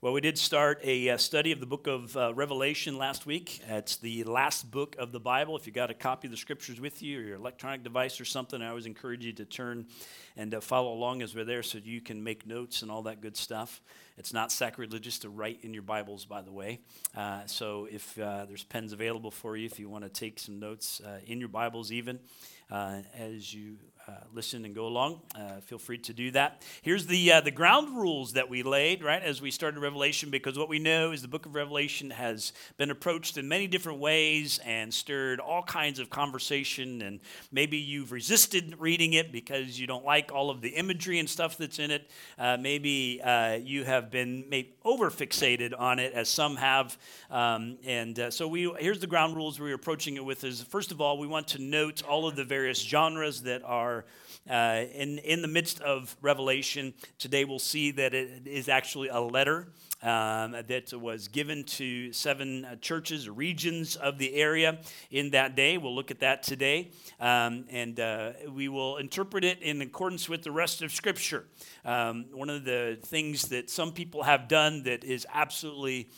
Well, we did start a uh, study of the book of uh, Revelation last week. It's the last book of the Bible. If you got a copy of the scriptures with you or your electronic device or something, I always encourage you to turn and uh, follow along as we're there so you can make notes and all that good stuff. It's not sacrilegious to write in your Bibles, by the way. Uh, so if uh, there's pens available for you, if you want to take some notes in your Bibles, even as you listen and go along, uh, feel free to do that. Here's the uh, the ground rules that we laid right as we started Revelation, because what we know is the Book of Revelation has been approached in many different ways and stirred all kinds of conversation. And maybe you've resisted reading it because you don't like all of the imagery and stuff that's in it. Uh, maybe uh, you have been made over fixated on it, as some have. Um, and so we here's the ground rules we're approaching it with. Is first of all, we want to note all of the various genres that are uh, in, in the midst of Revelation, today we'll see that it is actually a letter um, that was given to seven uh, churches regions of the area in that day. We'll look at that today. Um, and uh, we will interpret it in accordance with the rest of Scripture. Um, one of the things that some people have done that is absolutely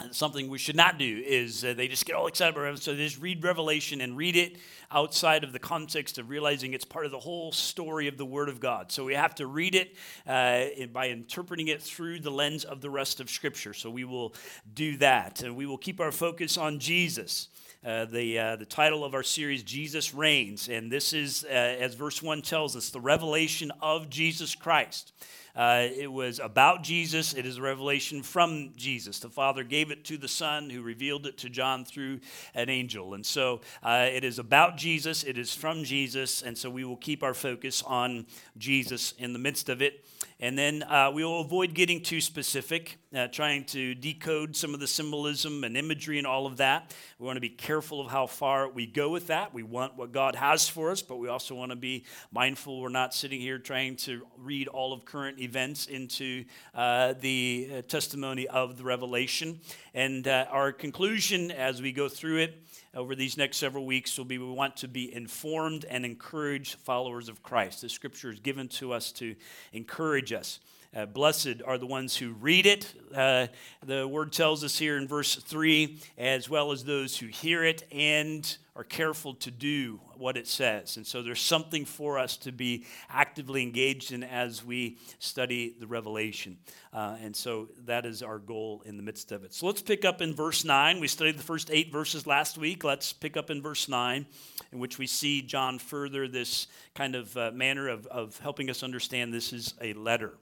um, something we should not do is uh, they just get all excited about Revelation. So they just read Revelation and read it outside of the context of realizing it's part of the whole story of the Word of God. So we have to read it uh, by interpreting it through the lens of the rest of Scripture. So we will do that. And we will keep our focus on Jesus. Uh, the, uh, the title of our series, Jesus Reigns. And this is, uh, as verse 1 tells us, the revelation of Jesus Christ. Uh, it was about Jesus. It is a revelation from Jesus. The Father gave it to the Son, who revealed it to John through an angel. And so uh, it is about Jesus. It is from Jesus. And so we will keep our focus on Jesus in the midst of it. And then uh, we will avoid getting too specific, uh, trying to decode some of the symbolism and imagery and all of that. We want to be careful of how far we go with that. We want what God has for us, but we also want to be mindful we're not sitting here trying to read all of current events into uh, the uh, testimony of the revelation. And uh, our conclusion as we go through it over these next several weeks will be we want to be informed and encouraged followers of Christ. The scripture is given to us to encourage us. Uh, blessed are the ones who read it. Uh, the word tells us here in verse 3, as well as those who hear it and are careful to do what it says. And so there's something for us to be actively engaged in as we study the Revelation. Uh, and so that is our goal in the midst of it. So let's pick up in verse 9. We studied the first eight verses last week. Let's pick up in verse 9, in which we see John further this kind of uh, manner of, of helping us understand this is a letter.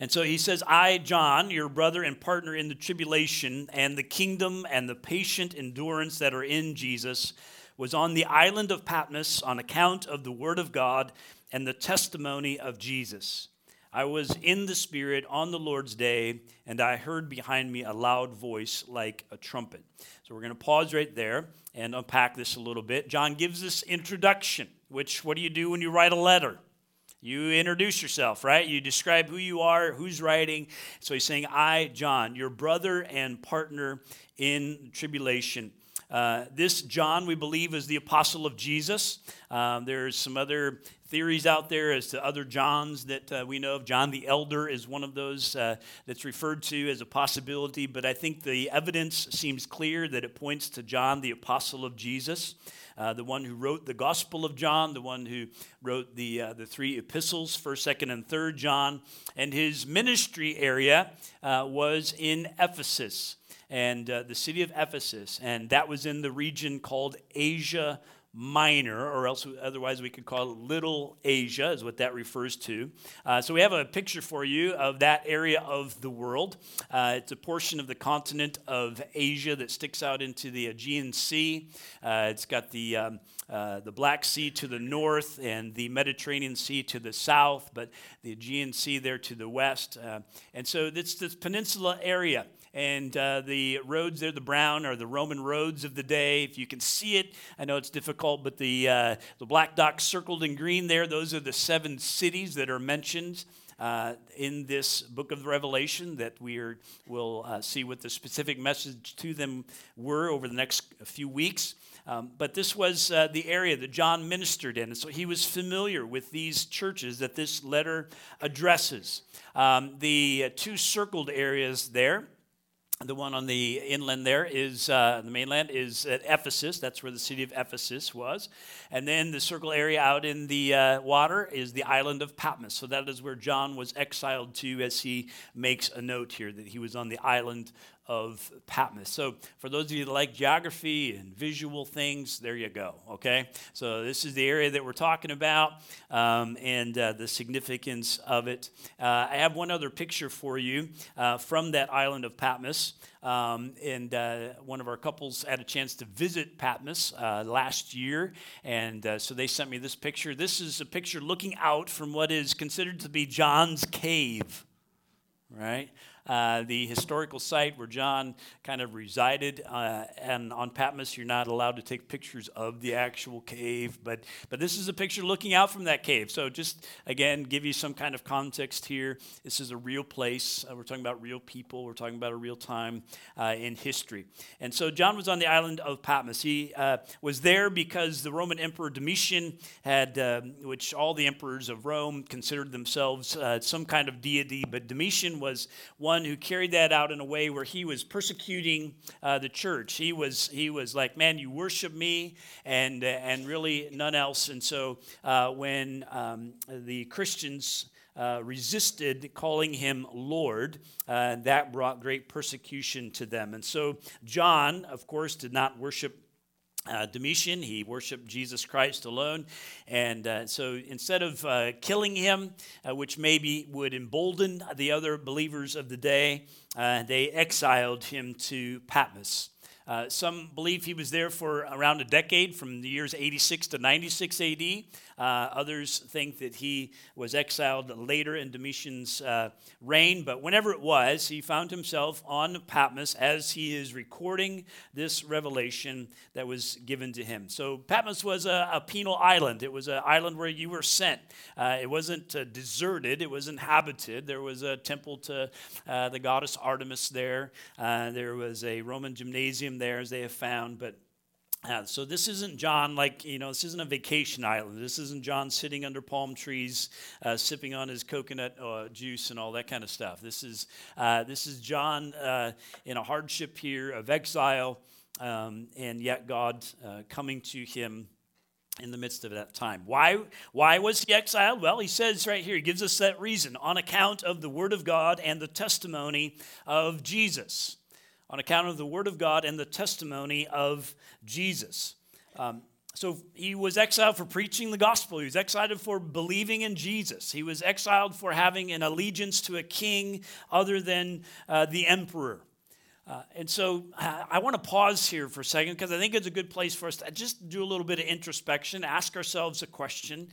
And so he says, I, John, your brother and partner in the tribulation and the kingdom and the patient endurance that are in Jesus, was on the island of Patmos on account of the word of God and the testimony of Jesus. I was in the Spirit on the Lord's day, and I heard behind me a loud voice like a trumpet. So we're going to pause right there and unpack this a little bit. John gives this introduction, which, what do you do when you write a letter? You introduce yourself, right? You describe who you are, who's writing. So he's saying, I, John, your brother and partner in tribulation. Uh, this John, we believe, is the apostle of Jesus. Um, there's some other theories out there as to other Johns that uh, we know of. John the Elder is one of those uh, that's referred to as a possibility, but I think the evidence seems clear that it points to John, the apostle of Jesus. Uh, the one who wrote the Gospel of John, the one who wrote the, uh, the three epistles, 1st, 2nd, and 3rd John. And his ministry area uh, was in Ephesus, and uh, the city of Ephesus. And that was in the region called Asia Minor, or else otherwise we could call it Little Asia, is what that refers to. Uh, so we have a picture for you of that area of the world. Uh, it's a portion of the continent of Asia that sticks out into the Aegean Sea. Uh, it's got the um, uh, the Black Sea to the north and the Mediterranean Sea to the south, but the Aegean Sea there to the west. Uh, and so it's this peninsula area and uh, the roads there, the brown, are the Roman roads of the day. If you can see it, I know it's difficult, but the, uh, the black dots circled in green there, those are the seven cities that are mentioned. Uh, in this book of Revelation, that we will uh, see what the specific message to them were over the next few weeks. Um, but this was uh, the area that John ministered in. And so he was familiar with these churches that this letter addresses. Um, the uh, two circled areas there the one on the inland there is uh, the mainland is at Ephesus. That's where the city of Ephesus was. And then the circle area out in the uh, water is the island of Patmos. So that is where John was exiled to, as he makes a note here that he was on the island of Patmos. So, for those of you that like geography and visual things, there you go, okay? So, this is the area that we're talking about um, and uh, the significance of it. Uh, I have one other picture for you uh, from that island of Patmos. Um, and uh, one of our couples had a chance to visit Patmos uh, last year. And uh, so they sent me this picture. This is a picture looking out from what is considered to be John's cave, right? Uh, the historical site where John kind of resided. Uh, and on Patmos, you're not allowed to take pictures of the actual cave, but, but this is a picture looking out from that cave. So, just again, give you some kind of context here. This is a real place. Uh, we're talking about real people, we're talking about a real time uh, in history. And so, John was on the island of Patmos. He uh, was there because the Roman Emperor Domitian had, um, which all the emperors of Rome considered themselves some kind of deity, but Domitian was one one who carried that out in a way where he was persecuting uh, the church. He was, he was like, man, you worship me and, uh, and really none else. And so uh, when um, the Christians uh, resisted calling him Lord, uh, that brought great persecution to them. And so John, of course, did not worship uh, Domitian. He worshiped Jesus Christ alone. And uh, so instead of uh, killing him, uh, which maybe would embolden the other believers of the day, uh, they exiled him to Patmos. Uh, some believe he was there for around a decade, from the years 86 to 96 AD. Uh, others think that he was exiled later in Domitian's uh, reign, but whenever it was, he found himself on Patmos as he is recording this revelation that was given to him. So, Patmos was a, a penal island. It was an island where you were sent. Uh, it wasn't uh, deserted, it was inhabited. There was a temple to uh, the goddess Artemis there, there was a Roman gymnasium there, as they have found, but uh, so this isn't John like you know this isn't a vacation island. This isn't John sitting under palm trees, uh, sipping on his coconut uh, juice and all that kind of stuff. This is uh, this is John uh, in a hardship here of exile, um, and yet God uh, coming to him in the midst of that time. Why why was he exiled? Well, he says right here. He gives us that reason on account of the word of God and the testimony of Jesus on account of the Word of God and the testimony of Jesus. Um, so he was exiled for preaching the gospel. He was exiled for believing in Jesus. He was exiled for having an allegiance to a king other than uh, the emperor. Uh, and so uh, I want to pause here for a second because I think it's a good place for us to just do a little bit of introspection, ask ourselves a question.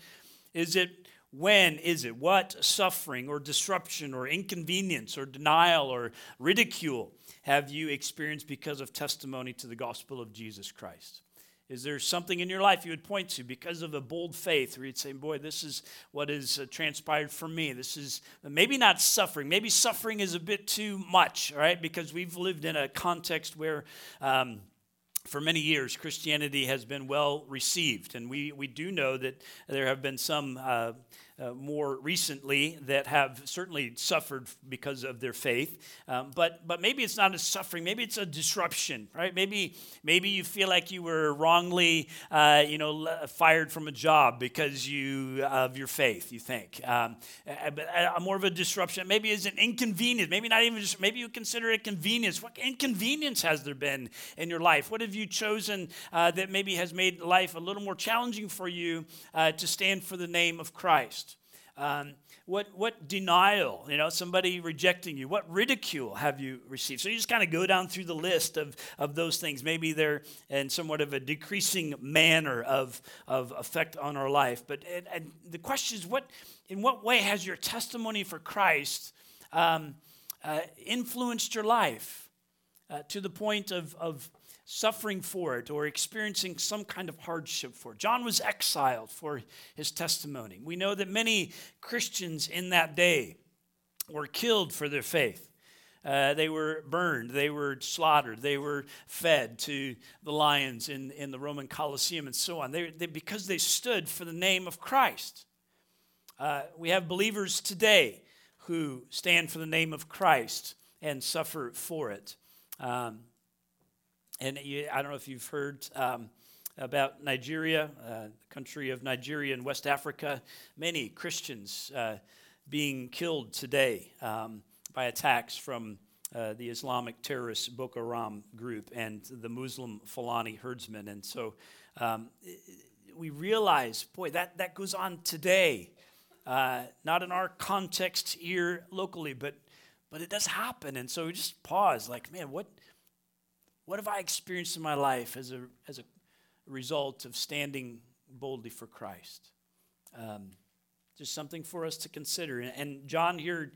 Is it when is it? What suffering or disruption or inconvenience or denial or ridicule have you experienced because of testimony to the gospel of Jesus Christ? Is there something in your life you would point to because of a bold faith where you'd say, Boy, this is what has uh, transpired for me? This is maybe not suffering. Maybe suffering is a bit too much, right? Because we've lived in a context where. Um, for many years, Christianity has been well received, and we, we do know that there have been some uh, uh, more recently that have certainly suffered because of their faith. Um, but, but maybe it's not a suffering, maybe it's a disruption, right? Maybe, maybe you feel like you were wrongly uh, you know, fired from a job because you, of your faith, you think. Um, more of a disruption. Maybe it's an inconvenience. Maybe not even just, maybe you consider it convenience. What inconvenience has there been in your life? What have you chosen uh, that maybe has made life a little more challenging for you uh, to stand for the name of Christ? Um, what, what denial, you know, somebody rejecting you? What ridicule have you received? So you just kind of go down through the list of, of those things. Maybe they're in somewhat of a decreasing manner of, of effect on our life. But and, and the question is, what, in what way has your testimony for Christ um, uh, influenced your life uh, to the point of, of suffering for it or experiencing some kind of hardship for it. John was exiled for his testimony. We know that many Christians in that day were killed for their faith. uh, they were burned, they were slaughtered, they were fed to the lions in, in the Roman Colosseum, and so on. They, they because they stood for the name of Christ. Uh, we have believers today who stand for the name of Christ and suffer for it. Um, and you, I don't know if you've heard um, about Nigeria, uh, the country of Nigeria in West Africa. Many Christians uh, being killed today um, by attacks from uh, the Islamic terrorist Boko Haram group and the Muslim Fulani herdsmen. And so um, we realize, boy, that, that goes on today. Uh, not in our context here locally, but but it does happen. And so we just pause, like, man, what what have I experienced in my life as a as a result of standing boldly for Christ? Um, just something for us to consider. And John here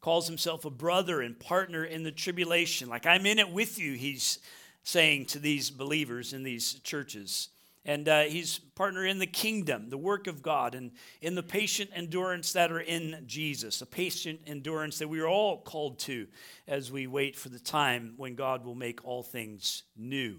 calls himself a brother and partner in the tribulation. Like, I'm in it with you, he's saying to these believers in these churches. And uh, he's partner in the kingdom, the work of God, and in the patient endurance that are in Jesus, a patient endurance that we are all called to as we wait for the time when God will make all things new.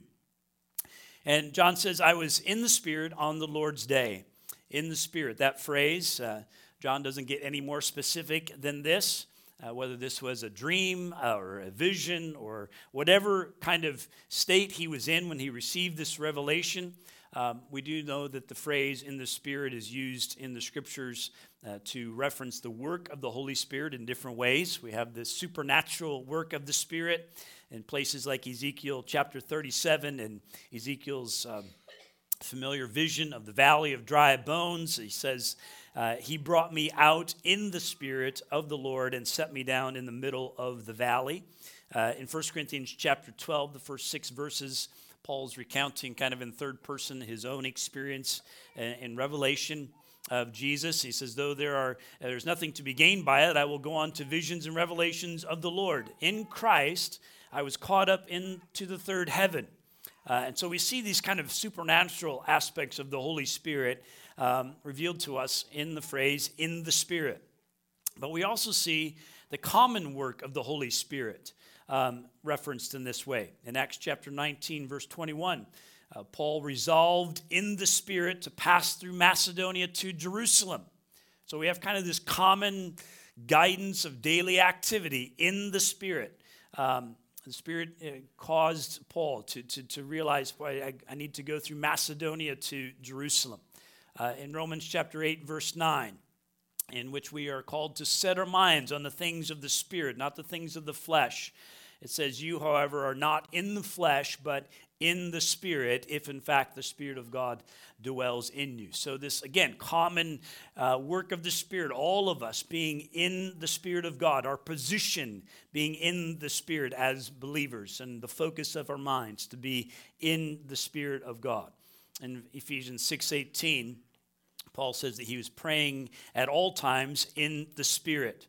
And John says, I was in the Spirit on the Lord's day. In the Spirit. That phrase, uh, John doesn't get any more specific than this. Uh, whether this was a dream uh, or a vision or whatever kind of state he was in when he received this revelation. Um, we do know that the phrase in the Spirit is used in the scriptures uh, to reference the work of the Holy Spirit in different ways. We have the supernatural work of the Spirit in places like Ezekiel chapter 37 and Ezekiel's um, familiar vision of the valley of dry bones. He says, uh, He brought me out in the Spirit of the Lord and set me down in the middle of the valley. Uh, in 1 Corinthians chapter 12, the first six verses, Paul's recounting kind of in third person his own experience in revelation of Jesus. He says, though there are there's nothing to be gained by it, I will go on to visions and revelations of the Lord. In Christ, I was caught up into the third heaven. Uh, and so we see these kind of supernatural aspects of the Holy Spirit um, revealed to us in the phrase, in the Spirit. But we also see the common work of the Holy Spirit um, referenced in this way. In Acts chapter 19, verse 21, uh, Paul resolved in the Spirit to pass through Macedonia to Jerusalem. So we have kind of this common guidance of daily activity in the Spirit. Um, the Spirit uh, caused Paul to, to, to realize, I, I, need to go through Macedonia to Jerusalem. Uh, in Romans chapter 8, verse 9, in which we are called to set our minds on the things of the Spirit, not the things of the flesh. It says, You, however, are not in the flesh, but in the Spirit, if in fact the Spirit of God dwells in you. So, this again, common uh, work of the Spirit, all of us being in the Spirit of God, our position being in the Spirit as believers, and the focus of our minds to be in the Spirit of God. In Ephesians 6:18, Paul says that he was praying at all times in the Spirit.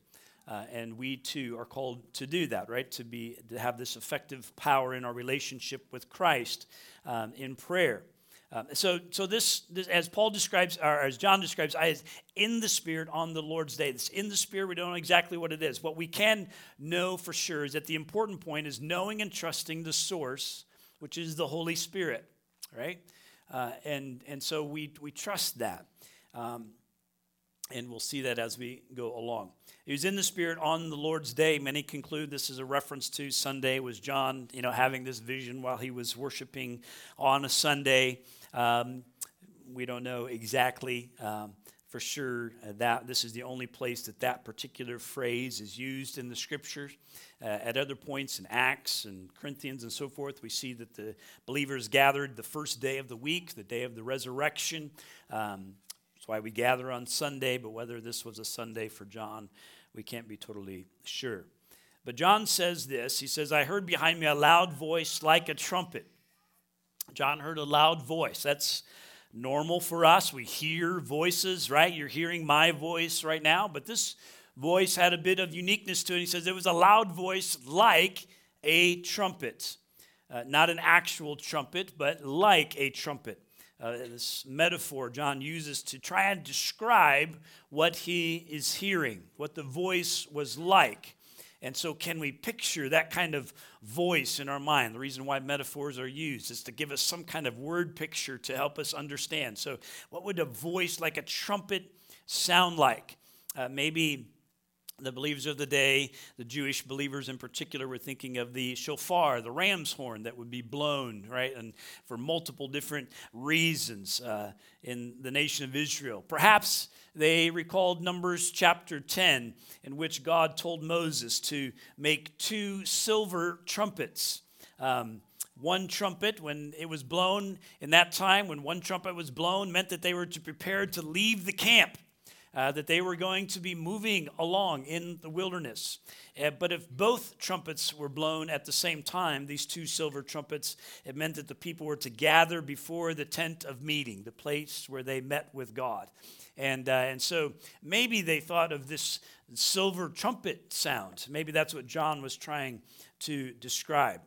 Uh, and we too are called to do that, right? To be to have this effective power in our relationship with Christ um, in prayer. Um, so, so this, this, as Paul describes, or as John describes, I is in the Spirit on the Lord's day. This in the Spirit, we don't know exactly what it is. What we can know for sure is that the important point is knowing and trusting the source, which is the Holy Spirit, right? Uh, and and so we we trust that. Um, and we'll see that as we go along. He was in the Spirit on the Lord's day. Many conclude this is a reference to Sunday. Was John, you know, having this vision while he was worshiping on a Sunday? Um, we don't know exactly um, for sure that this is the only place that that particular phrase is used in the Scriptures. Uh, at other points in Acts and Corinthians and so forth, we see that the believers gathered the first day of the week, the day of the resurrection. Um, that's why we gather on Sunday, but whether this was a Sunday for John, we can't be totally sure. But John says this He says, I heard behind me a loud voice like a trumpet. John heard a loud voice. That's normal for us. We hear voices, right? You're hearing my voice right now, but this voice had a bit of uniqueness to it. He says it was a loud voice like a trumpet. Uh, not an actual trumpet, but like a trumpet uh, this metaphor John uses to try and describe what he is hearing, what the voice was like. And so, can we picture that kind of voice in our mind? The reason why metaphors are used is to give us some kind of word picture to help us understand. So, what would a voice like a trumpet sound like? Uh, maybe the believers of the day, the Jewish believers in particular, were thinking of the shofar, the ram's horn that would be blown, right? And for multiple different reasons uh, in the nation of Israel. Perhaps they recalled Numbers chapter 10, in which God told Moses to make two silver trumpets. Um, one trumpet, when it was blown in that time, when one trumpet was blown, meant that they were to prepare to leave the camp uh, that they were going to be moving along in the wilderness. Uh, but if both trumpets were blown at the same time, these two silver trumpets, it meant that the people were to gather before the tent of meeting, the place where they met with God. And, uh, and so maybe they thought of this silver trumpet sound. Maybe that's what John was trying to describe.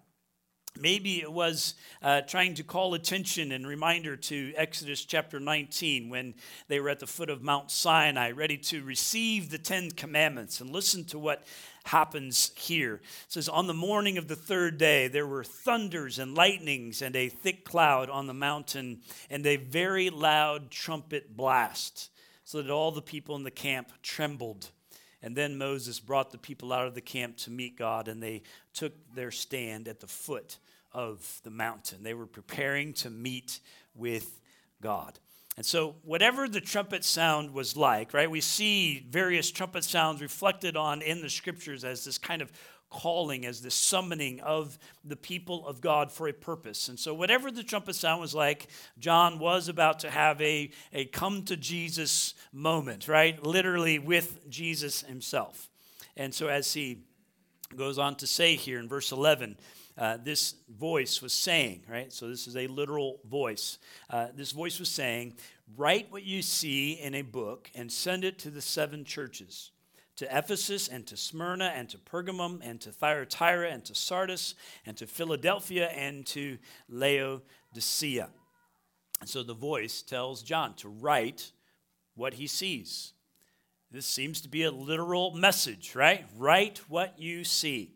Maybe it was uh, trying to call attention and reminder to Exodus chapter 19 when they were at the foot of Mount Sinai, ready to receive the Ten Commandments. And listen to what happens here. It says, On the morning of the third day, there were thunders and lightnings and a thick cloud on the mountain and a very loud trumpet blast, so that all the people in the camp trembled. And then Moses brought the people out of the camp to meet God, and they took their stand at the foot of the mountain. They were preparing to meet with God. And so, whatever the trumpet sound was like, right, we see various trumpet sounds reflected on in the scriptures as this kind of calling, as this summoning of the people of God for a purpose. And so, whatever the trumpet sound was like, John was about to have a, a come to Jesus moment, right? Literally with Jesus himself. And so, as he goes on to say here in verse 11, uh, this voice was saying, right? So, this is a literal voice. Uh, this voice was saying, Write what you see in a book and send it to the seven churches to Ephesus and to Smyrna and to Pergamum and to Thyatira and to Sardis and to Philadelphia and to Laodicea. And so the voice tells John to write what he sees. This seems to be a literal message, right? Write what you see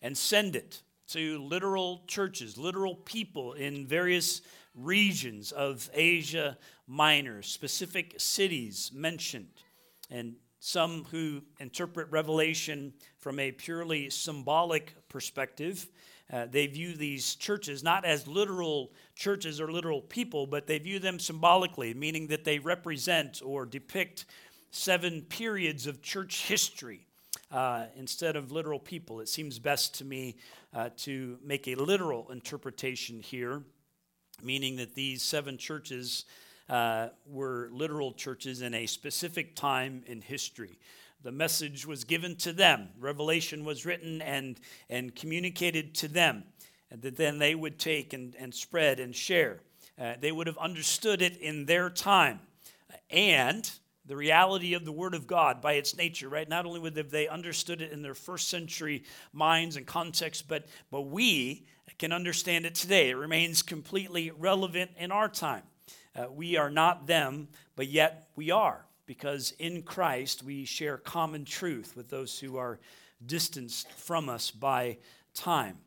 and send it to literal churches, literal people in various regions of Asia Minor, specific cities mentioned. And some who interpret Revelation from a purely symbolic perspective. Uh, they view these churches not as literal churches or literal people, but they view them symbolically, meaning that they represent or depict seven periods of church history. Uh, instead of literal people, it seems best to me uh, to make a literal interpretation here, meaning that these seven churches uh, were literal churches in a specific time in history. The message was given to them, revelation was written and, and communicated to them, and that then they would take and, and spread and share. Uh, they would have understood it in their time. And the reality of the Word of God by its nature, right? Not only would they understood it in their first century minds and context, but, but we can understand it today. It remains completely relevant in our time. Uh, we are not them, but yet we are, because in Christ we share common truth with those who are distanced from us by time.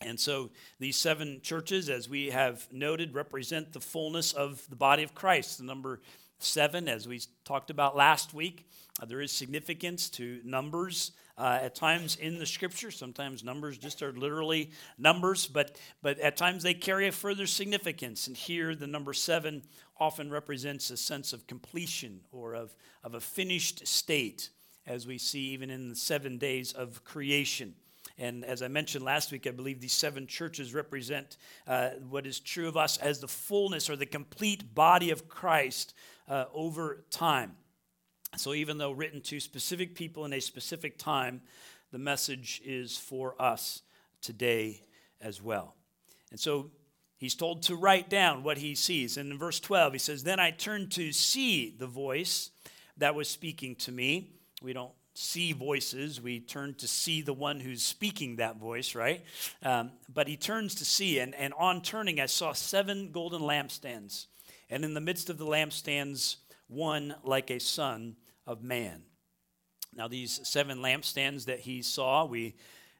And so these seven churches, as we have noted, represent the fullness of the body of Christ. The number seven, as we talked about last week, uh, there is significance to numbers uh, at times in the scripture. Sometimes numbers just are literally numbers, but, but at times they carry a further significance. And here, the number seven often represents a sense of completion or of, of a finished state, as we see even in the seven days of creation. And as I mentioned last week, I believe these seven churches represent uh, what is true of us as the fullness or the complete body of Christ uh, over time. So, even though written to specific people in a specific time, the message is for us today as well. And so, he's told to write down what he sees. And in verse 12, he says, Then I turned to see the voice that was speaking to me. We don't see voices, we turn to see the one who's speaking that voice, right? Um, but he turns to see, and, and on turning, I saw seven golden lampstands. And in the midst of the lampstands, one like a son of man. Now, these seven lampstands that he saw, we,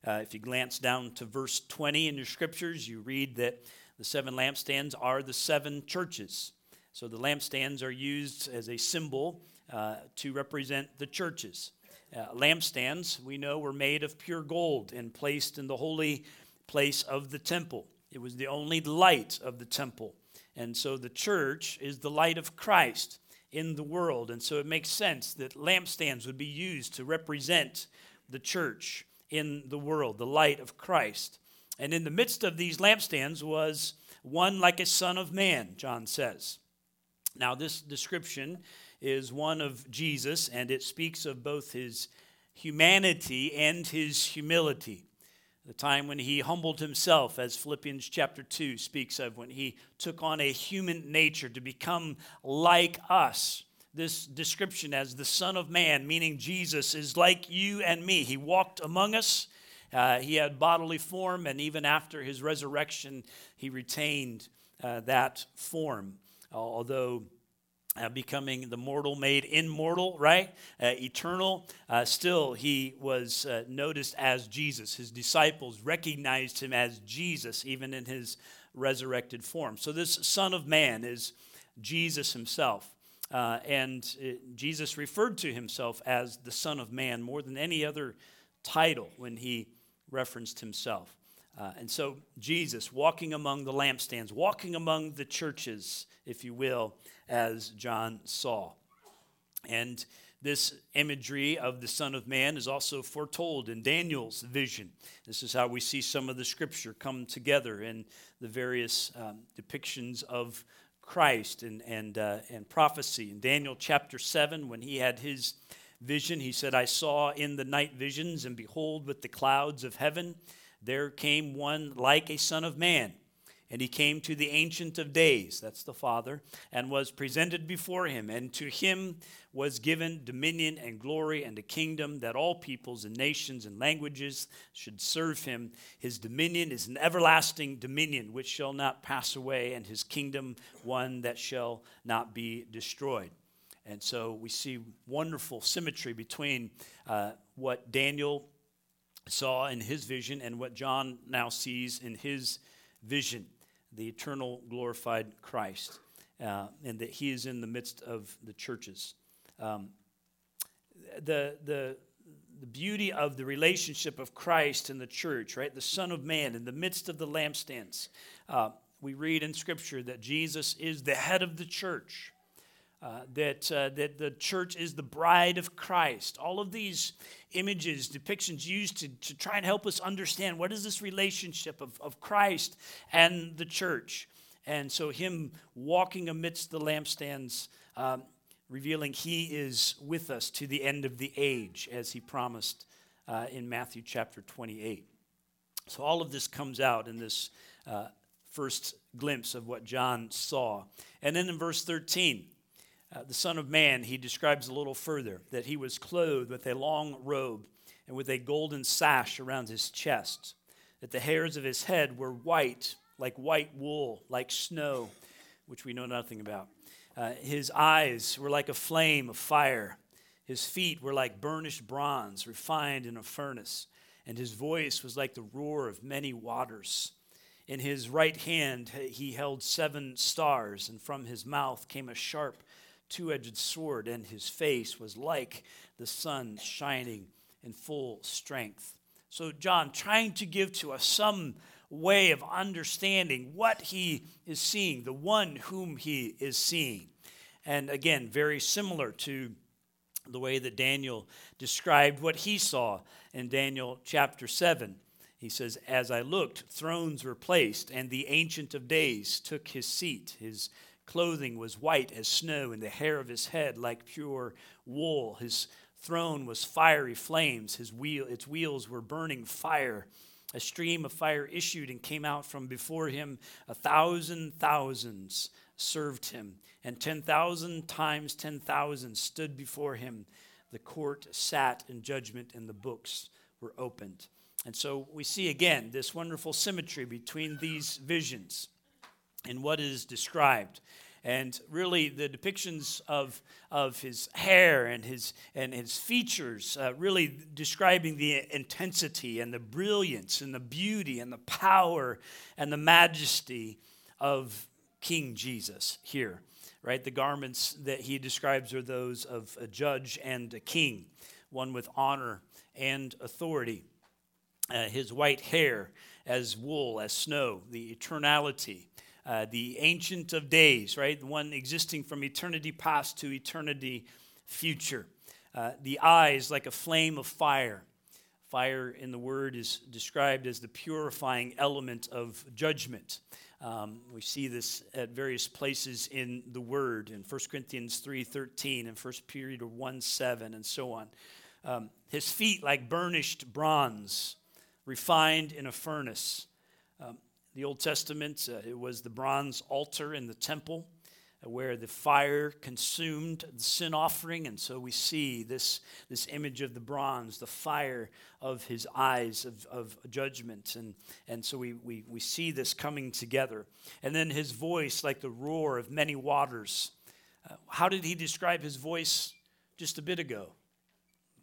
uh, if you glance down to verse 20 in your scriptures, you read that the seven lampstands are the seven churches. So the lampstands are used as a symbol uh, to represent the churches. Uh, lampstands, we know, were made of pure gold and placed in the holy place of the temple. It was the only light of the temple. And so the church is the light of Christ in the world. And so it makes sense that lampstands would be used to represent the church in the world, the light of Christ. And in the midst of these lampstands was one like a son of man, John says. Now, this description is one of Jesus, and it speaks of both his humanity and his humility the time when he humbled himself, as Philippians chapter 2 speaks of, when he took on a human nature to become like us. This description as the Son of Man, meaning Jesus, is like you and me. He walked among us, uh, he had bodily form, and even after his resurrection, he retained uh, that form. Although uh, becoming the mortal made immortal, right? Uh, eternal. Uh, still, he was uh, noticed as Jesus. His disciples recognized him as Jesus, even in his resurrected form. So, this Son of Man is Jesus himself. Uh, and it, Jesus referred to himself as the Son of Man more than any other title when he referenced himself. Uh, and so, Jesus walking among the lampstands, walking among the churches, if you will, as John saw. And this imagery of the Son of Man is also foretold in Daniel's vision. This is how we see some of the scripture come together in the various um, depictions of Christ and, and, uh, and prophecy. In Daniel chapter 7, when he had his vision, he said, I saw in the night visions, and behold, with the clouds of heaven, there came one like a Son of Man. And he came to the Ancient of Days, that's the Father, and was presented before him. And to him was given dominion and glory and a kingdom that all peoples and nations and languages should serve him. His dominion is an everlasting dominion which shall not pass away, and his kingdom one that shall not be destroyed. And so we see wonderful symmetry between uh, what Daniel saw in his vision and what John now sees in his vision the eternal glorified Christ, uh, and that He is in the midst of the churches. Um, the, the, the beauty of the relationship of Christ and the church, right? The Son of Man in the midst of the lampstands. Uh, we read in Scripture that Jesus is the head of the church. Uh, that, uh, that the church is the bride of Christ. All of these images, depictions used to, to try and help us understand what is this relationship of, of Christ and the church. And so, him walking amidst the lampstands, um, revealing he is with us to the end of the age, as he promised uh, in Matthew chapter 28. So, all of this comes out in this uh, first glimpse of what John saw. And then in verse 13, uh, the Son of Man, he describes a little further that he was clothed with a long robe and with a golden sash around his chest, that the hairs of his head were white, like white wool, like snow, which we know nothing about. Uh, his eyes were like a flame of fire. His feet were like burnished bronze, refined in a furnace, and his voice was like the roar of many waters. In his right hand he held seven stars, and from his mouth came a sharp two edged sword, and his face was like the sun shining in full strength. So, John, trying to give to us some way of understanding what he is seeing, the one whom he is seeing. And again, very similar to the way that Daniel described what he saw in Daniel chapter 7. He says, As I looked, thrones were placed, and the Ancient of Days took his seat. His clothing was white as snow, and the hair of his head like pure wool. His throne was fiery flames, his wheel, its wheels were burning fire. A stream of fire issued and came out from before him. A thousand thousands served him, and 10,000 times 10,000 stood before him. The court sat in judgment, and the books were opened. And so we see again this wonderful symmetry between these visions and what is described. And really, the depictions of, of his hair and his, and his features, uh, really describing the intensity and the brilliance and the beauty and the power and the majesty of King Jesus here, right? The garments that he describes are those of a judge and a king, one with honor and authority. Uh, his white hair as wool, as snow, the eternality, uh, the ancient of days, right? The one existing from eternity past to eternity future. Uh, the eyes like a flame of fire. Fire in the word is described as the purifying element of judgment. Um, we see this at various places in the Word, in 1 Corinthians 3.13 and 1 Peter 1 7 and so on. Um, his feet like burnished bronze, refined in a furnace. Um, the Old Testament, uh, it was the bronze altar in the temple where the fire consumed the sin offering. And so we see this, this image of the bronze, the fire of his eyes of, of judgment. And, and so we, we, we see this coming together. And then his voice, like the roar of many waters. Uh, how did he describe his voice just a bit ago?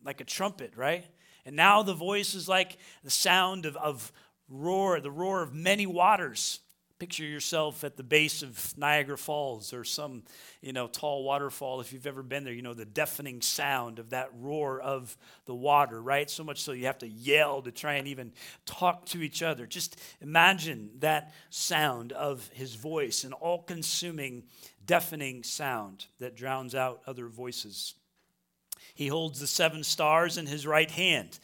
Like a trumpet, right? And now the voice is like the sound of, of roar, the roar of many waters. Picture yourself at the base of Niagara Falls or some, you know, tall waterfall. If you've ever been there, you know the deafening sound of that roar of the water, right? So much so you have to yell to try and even talk to each other. Just imagine that sound of his voice, an all consuming, deafening sound that drowns out other voices. He holds the seven stars in his right hand.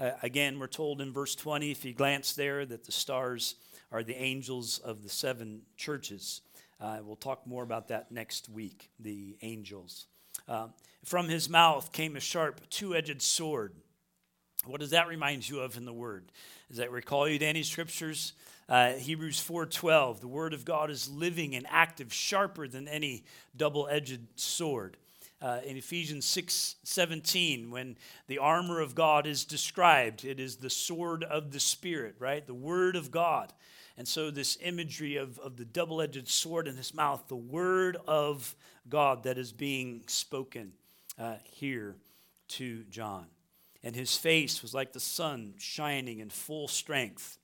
Uh, again, we're told in verse 20, if you glance there, that the stars are the angels of the seven churches. Uh, we'll talk more about that next week, the angels. Uh, from his mouth came a sharp, two edged sword. What does that remind you of in the Word? Does that recall you to any scriptures? Uh, Hebrews 4:12, the Word of God is living and active, sharper than any double-edged sword. Uh, in Ephesians 6 17, when the armor of God is described, it is the sword of the Spirit, right? The Word of God. And so, this imagery of, of the double edged sword in his mouth, the word of God that is being spoken uh, here to John. And his face was like the sun shining in full strength.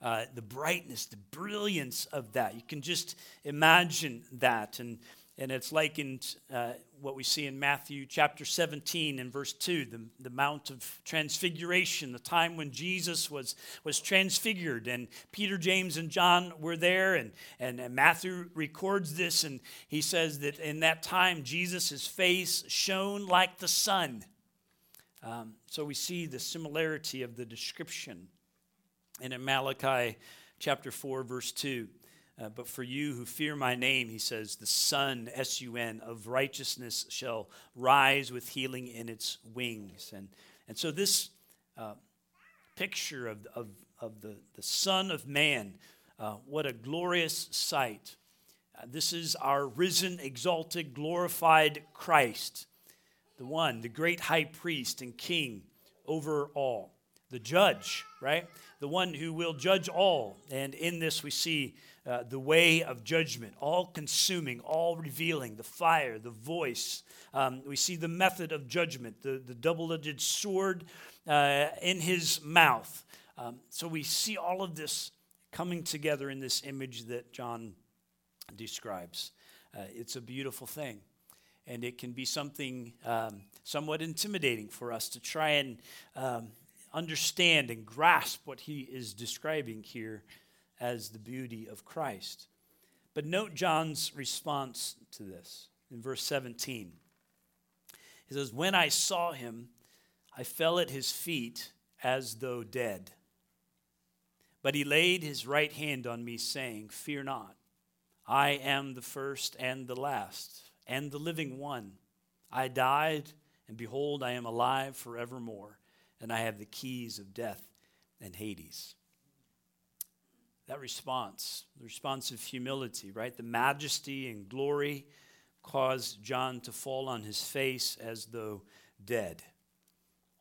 Uh, the brightness, the brilliance of that. You can just imagine that. And and it's likened uh, what we see in Matthew chapter 17 and verse 2, the, the Mount of Transfiguration, the time when Jesus was, was transfigured. And Peter, James, and John were there. And, and, and Matthew records this, and he says that in that time, Jesus' face shone like the sun. Um, so we see the similarity of the description. And in Malachi chapter 4, verse 2, uh, but for you who fear my name, he says, the Sun, S U N, of righteousness shall rise with healing in its wings. And, and so, this uh, picture of, of, of the, the Son of Man, uh, what a glorious sight. Uh, this is our risen, exalted, glorified Christ, the one, the great high priest and king over all, the judge, right? The one who will judge all. And in this, we see uh, the way of judgment, all consuming, all revealing, the fire, the voice. Um, we see the method of judgment, the, the double edged sword uh, in his mouth. Um, so we see all of this coming together in this image that John describes. Uh, it's a beautiful thing. And it can be something um, somewhat intimidating for us to try and um, understand and grasp what he is describing here as the beauty of Christ. But note John's response to this in verse 17. He says, When I saw him, I fell at his feet as though dead. But he laid his right hand on me, saying, Fear not. I am the first and the last, and the living one. I died, and behold, I am alive forevermore, and I have the keys of death and Hades that response, the response of humility, right? The majesty and glory caused John to fall on his face as though dead.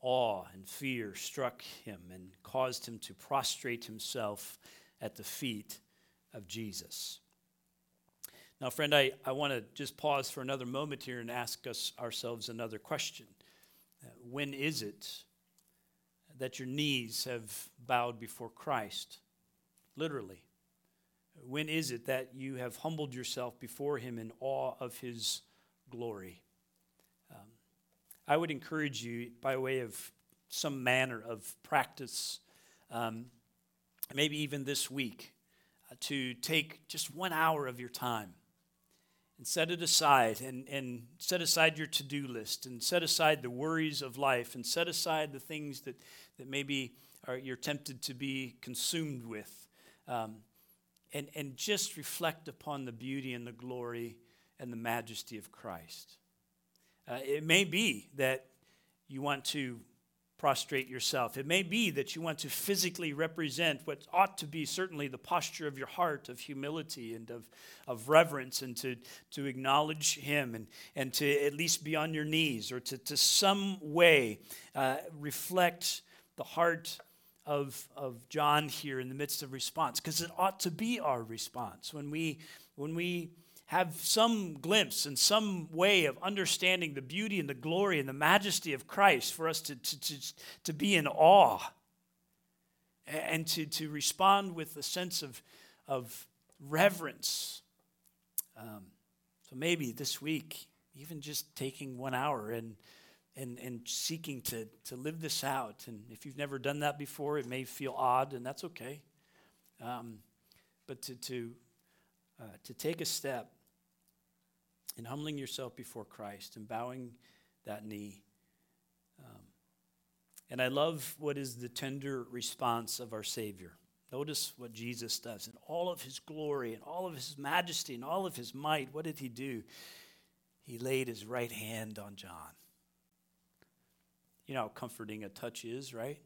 Awe and fear struck him and caused him to prostrate himself at the feet of Jesus. Now, friend, I, I want to just pause for another moment here and ask us ourselves another question. Uh, when is it that your knees have bowed before Christ? Literally. When is it that you have humbled yourself before Him in awe of His glory? Um, I would encourage you, by way of some manner of practice, um, maybe even this week, uh, to take just one hour of your time and set it aside and, and set aside your to-do list and set aside the worries of life and set aside the things that, that maybe are, you're tempted to be consumed with. Um, and, and just reflect upon the beauty and the glory and the majesty of christ. Uh, it may be that you want to prostrate yourself. It may be that you want to physically represent what ought to be certainly the posture of your heart of humility and of, of reverence and to, to acknowledge Him and, and to at least be on your knees or to, to some way uh, reflect the heart of, of John here in the midst of response because it ought to be our response when we when we have some glimpse and some way of understanding the beauty and the glory and the majesty of Christ for us to, to, to, to be in awe and to, to respond with a sense of, of reverence. Um, so maybe this week, even just taking one hour and, and, and seeking to, to live this out. And if you've never done that before, it may feel odd, and that's okay. Um, but to, to, uh, to take a step and humbling yourself before Christ and bowing that knee. Um, and I love what is the tender response of our Savior. Notice what Jesus does in all of his glory and all of his majesty and all of his might. What did he do? He laid his right hand on John. You know how comforting a touch is, right?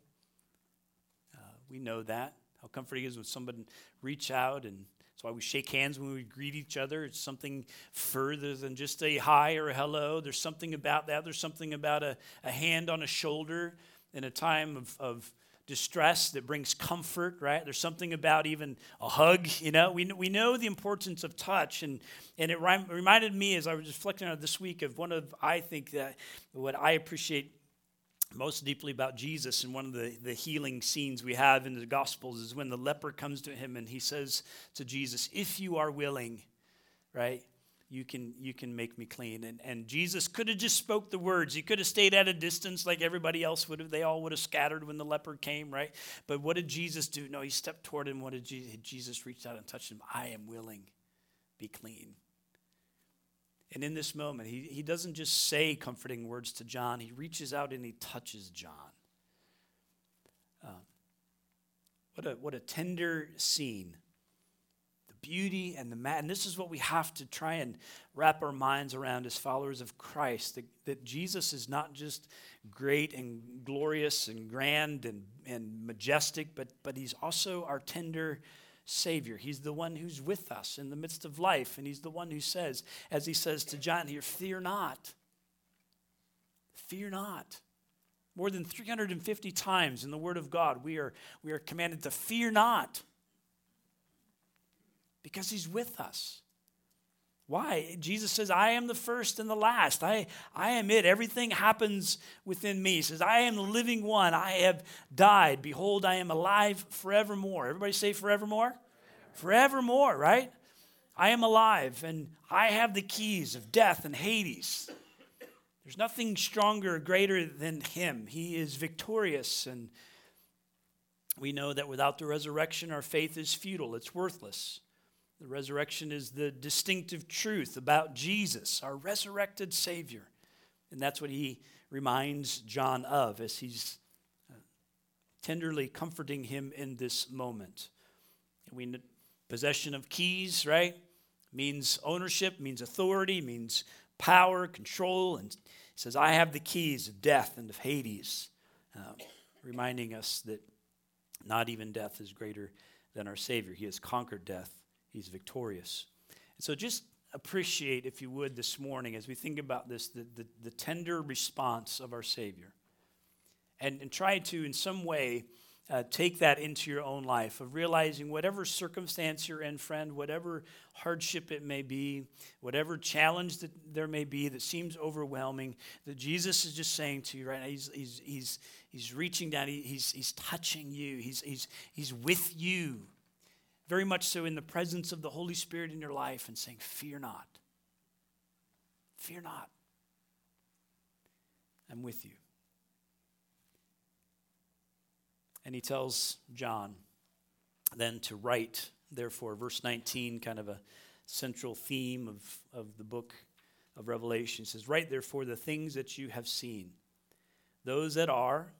Uh, we know that. How comforting it is when someone reach out and that's why we shake hands when we greet each other. It's something further than just a hi or a hello. There's something about that. There's something about a, a hand on a shoulder in a time of, of distress that brings comfort, right? There's something about even a hug, you know. We, we know the importance of touch. And, and it reminded me as I was reflecting on this week of one of, I think, that what I appreciate most deeply about Jesus, and one of the, the healing scenes we have in the Gospels is when the leper comes to him and he says to Jesus, If you are willing, right, you can, you can make me clean. And, and Jesus could have just spoke the words. He could have stayed at a distance like everybody else would have. They all would have scattered when the leper came, right? But what did Jesus do? No, he stepped toward him. What did Jesus? Jesus reached out and touched him. I am willing. Be clean. And in this moment, he, he doesn't just say comforting words to John, he reaches out and he touches John. Um, what, a, what a tender scene. The beauty and the mad. And this is what we have to try and wrap our minds around as followers of Christ that, that Jesus is not just great and glorious and grand and, and majestic, but, but he's also our tender Savior. He's the one who's with us in the midst of life. And He's the one who says, as He says to John here, fear not. Fear not. More than 350 times in the Word of God, we are, we are commanded to fear not because He's with us. Why? Jesus says, I am the first and the last. I, I am it. Everything happens within me. He says, I am the living one. I have died. Behold, I am alive forevermore. Everybody say forevermore? Forevermore, right? I am alive and I have the keys of death and Hades. There's nothing stronger greater than him. He is victorious and we know that without the resurrection, our faith is futile, it's worthless. The resurrection is the distinctive truth about Jesus, our resurrected Savior. And that's what he reminds John of as he's uh, tenderly comforting him in this moment. We possession of keys, right? Means ownership, means authority, means power, control. And says, I have the keys of death and of Hades, uh, reminding us that not even death is greater than our Savior. He has conquered death He's victorious. And so just appreciate, if you would, this morning as we think about this, the, the, the tender response of our Savior. And, and try to, in some way, uh, take that into your own life of realizing whatever circumstance you're in, friend, whatever hardship it may be, whatever challenge that there may be that seems overwhelming, that Jesus is just saying to you right now, he's, he's, he's, he's reaching down, he, he's, he's touching you, he's, he's, he's with you, very much so in the presence of the Holy Spirit in your life and saying, Fear not. Fear not. I'm with you. And he tells John then to write, therefore, verse 19, kind of a central theme of, of the book of Revelation. He says, Write, therefore, the things that you have seen, those that are,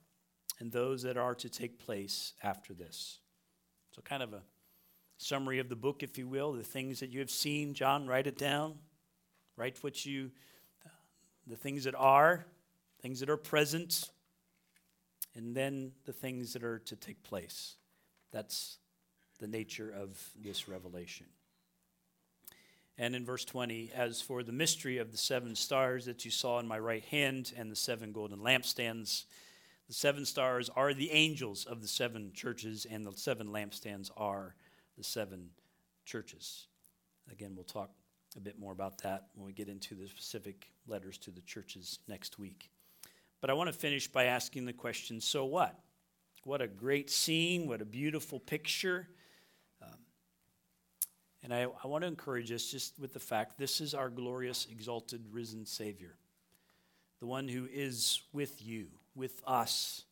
and those that are to take place after this. So, kind of a summary of the book, if you will, the things that you have seen. John, write it down. Write what you, uh, the things that are, things that are present, and then the things that are to take place. That's the nature of this revelation. And in verse 20, as for the mystery of the seven stars that you saw in my right hand and the seven golden lampstands, the seven stars are the angels of the seven churches, and the seven lampstands are the seven churches. Again, we'll talk a bit more about that when we get into the specific letters to the churches next week. But I want to finish by asking the question so what? What a great scene, what a beautiful picture. Um, and I, I want to encourage us just with the fact this is our glorious, exalted, risen Savior, the one who is with you, with us,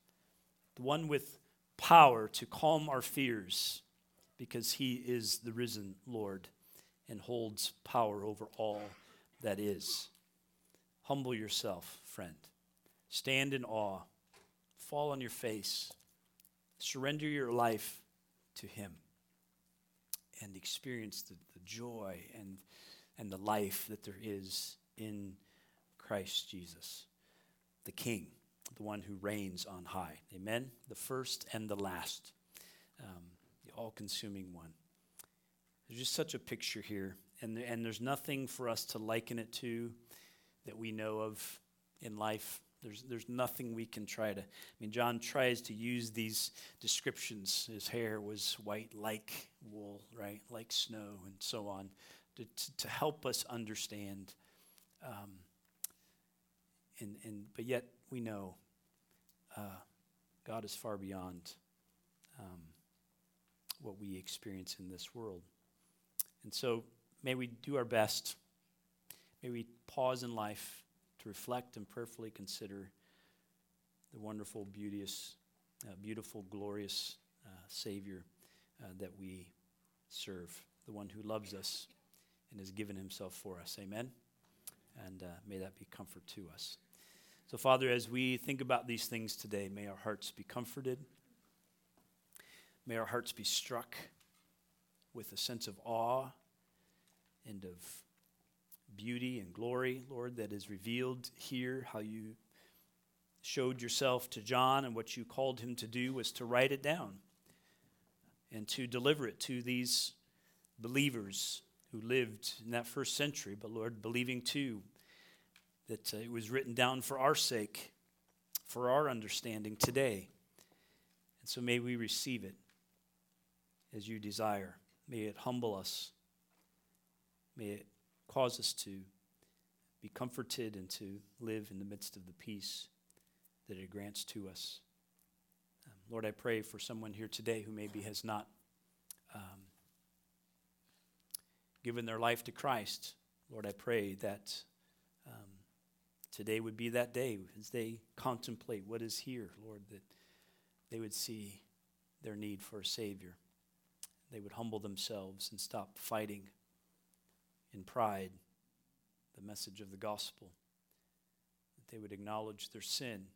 the one with power to calm our fears because he is the risen Lord and holds power over all that is. Humble yourself, friend. Stand in awe. Fall on your face. Surrender your life to Him and experience the, the joy and, and the life that there is in Christ Jesus, the King, the one who reigns on high. Amen? The first and the last, um, all consuming one. There's just such a picture here, and, and there's nothing for us to liken it to that we know of in life. There's, there's nothing we can try to. I mean, John tries to use these descriptions. His hair was white like wool, right? Like snow, and so on, to, to, to help us understand. Um, and, and, but yet, we know uh, God is far beyond um, what we experience in this world. And so, may we do our best. May we pause in life to reflect and prayerfully consider the wonderful, beauteous, uh, beautiful, glorious uh, Savior uh, that we serve, the one who loves us and has given himself for us. Amen. And uh, may that be comfort to us. So, Father, as we think about these things today, may our hearts be comforted. May our hearts be struck with a sense of awe and of beauty and glory, Lord, that is revealed here, how you showed yourself to John and what you called him to do was to write it down and to deliver it to these believers who lived in that first century, but Lord, believing too that uh, it was written down for our sake, for our understanding today. And so may we receive it as you desire. May it humble us. May it cause us to be comforted and to live in the midst of the peace that it grants to us. Um, Lord, I pray for someone here today who maybe has not um, given their life to Christ. Lord, I pray that um, today would be that day as they contemplate what is here, Lord, that they would see their need for a Savior. They would humble themselves and stop fighting in pride the message of the gospel, that they would acknowledge their sin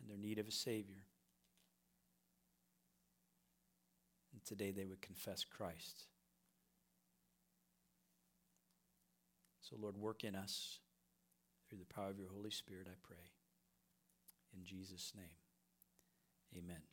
and their need of a Savior. And today they would confess Christ. So, Lord, work in us through the power of your Holy Spirit, I pray. In Jesus' name, amen.